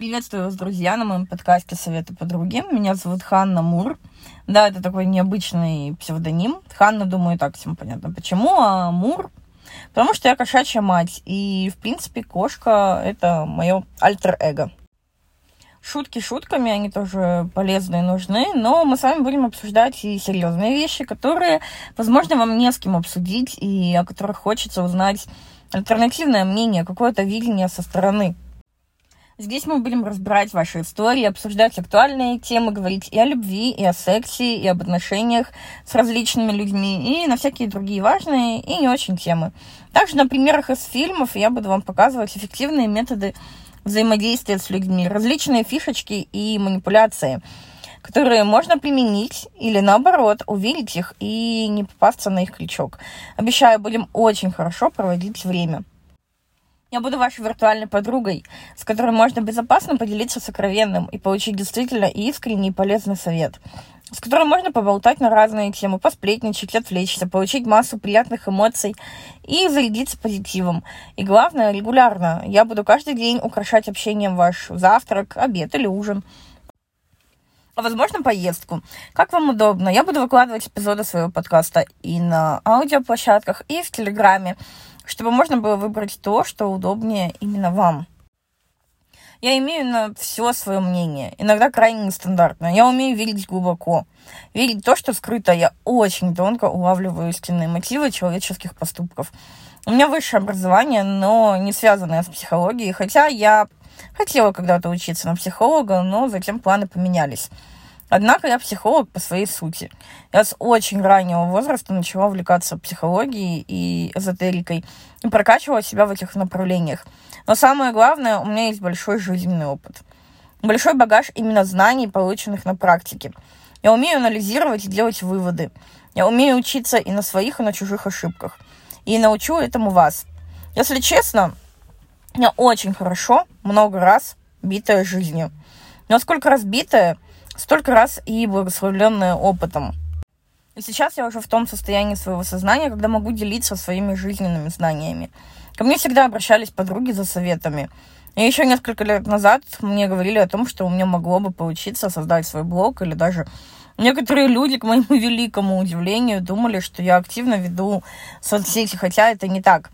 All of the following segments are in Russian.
Приветствую вас, друзья, на моем подкасте «Советы подруги». Меня зовут Ханна Мур. Да, это такой необычный псевдоним. Ханна, думаю, так всем понятно. Почему? А Мур? Потому что я кошачья мать. И, в принципе, кошка — это мое альтер-эго. Шутки шутками, они тоже полезны и нужны, но мы с вами будем обсуждать и серьезные вещи, которые, возможно, вам не с кем обсудить, и о которых хочется узнать альтернативное мнение, какое-то видение со стороны. Здесь мы будем разбирать ваши истории, обсуждать актуальные темы, говорить и о любви, и о сексе, и об отношениях с различными людьми, и на всякие другие важные и не очень темы. Также на примерах из фильмов я буду вам показывать эффективные методы взаимодействия с людьми, различные фишечки и манипуляции, которые можно применить или наоборот увидеть их и не попасться на их крючок. Обещаю, будем очень хорошо проводить время. Я буду вашей виртуальной подругой, с которой можно безопасно поделиться сокровенным и получить действительно искренний и полезный совет, с которой можно поболтать на разные темы, посплетничать, отвлечься, получить массу приятных эмоций и зарядиться позитивом. И главное, регулярно. Я буду каждый день украшать общением ваш завтрак, обед или ужин а возможно поездку. Как вам удобно? Я буду выкладывать эпизоды своего подкаста и на аудиоплощадках, и в Телеграме чтобы можно было выбрать то, что удобнее именно вам. Я имею на все свое мнение, иногда крайне нестандартное. Я умею верить глубоко. Верить в то, что скрыто. Я очень тонко улавливаю истинные мотивы человеческих поступков. У меня высшее образование, но не связанное с психологией, хотя я хотела когда-то учиться на психолога, но затем планы поменялись. Однако я психолог по своей сути. Я с очень раннего возраста начала увлекаться психологией и эзотерикой и прокачивала себя в этих направлениях. Но самое главное, у меня есть большой жизненный опыт. Большой багаж именно знаний, полученных на практике. Я умею анализировать и делать выводы. Я умею учиться и на своих, и на чужих ошибках. И научу этому вас. Если честно, я очень хорошо, много раз битая жизнью. Но сколько раз битая – столько раз и благословленная опытом. И сейчас я уже в том состоянии своего сознания, когда могу делиться своими жизненными знаниями. Ко мне всегда обращались подруги за советами. И еще несколько лет назад мне говорили о том, что у меня могло бы получиться создать свой блог, или даже некоторые люди, к моему великому удивлению, думали, что я активно веду соцсети, хотя это не так.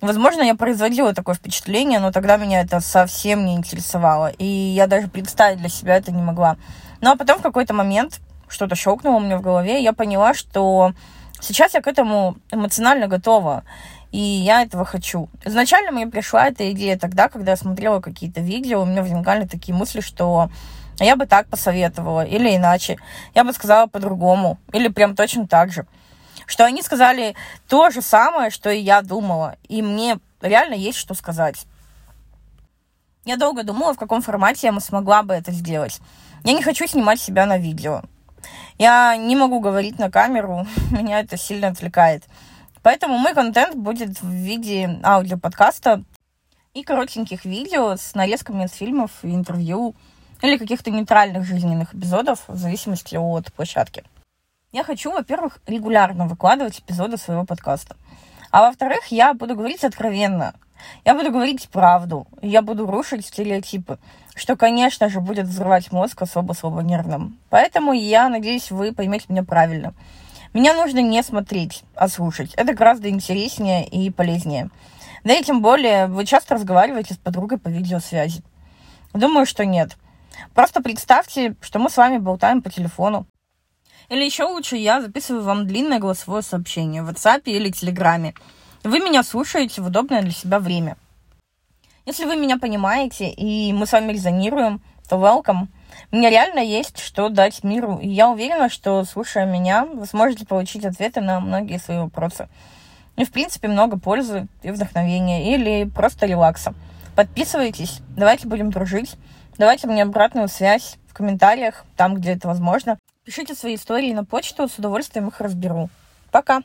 Возможно, я производила такое впечатление, но тогда меня это совсем не интересовало, и я даже представить для себя это не могла. Ну а потом в какой-то момент что-то щелкнуло у меня в голове, и я поняла, что сейчас я к этому эмоционально готова, и я этого хочу. Изначально мне пришла эта идея тогда, когда я смотрела какие-то видео, у меня возникали такие мысли, что я бы так посоветовала, или иначе, я бы сказала по-другому, или прям точно так же. Что они сказали то же самое, что и я думала, и мне реально есть что сказать. Я долго думала, в каком формате я смогла бы это сделать. Я не хочу снимать себя на видео. Я не могу говорить на камеру, меня это сильно отвлекает. Поэтому мой контент будет в виде аудиоподкаста и коротеньких видео с нарезками из фильмов, интервью или каких-то нейтральных жизненных эпизодов, в зависимости от площадки. Я хочу, во-первых, регулярно выкладывать эпизоды своего подкаста. А во-вторых, я буду говорить откровенно, я буду говорить правду, я буду рушить стереотипы, что, конечно же, будет взрывать мозг особо-особо нервным. Поэтому я надеюсь, вы поймете меня правильно. Меня нужно не смотреть, а слушать. Это гораздо интереснее и полезнее. Да и тем более, вы часто разговариваете с подругой по видеосвязи. Думаю, что нет. Просто представьте, что мы с вами болтаем по телефону. Или еще лучше, я записываю вам длинное голосовое сообщение в WhatsApp или Телеграме. Вы меня слушаете в удобное для себя время. Если вы меня понимаете, и мы с вами резонируем, то welcome. Мне реально есть что дать миру, и я уверена, что, слушая меня, вы сможете получить ответы на многие свои вопросы. И, в принципе, много пользы и вдохновения, или просто релакса. Подписывайтесь, давайте будем дружить, давайте мне обратную связь в комментариях, там, где это возможно. Пишите свои истории на почту, с удовольствием их разберу. Пока!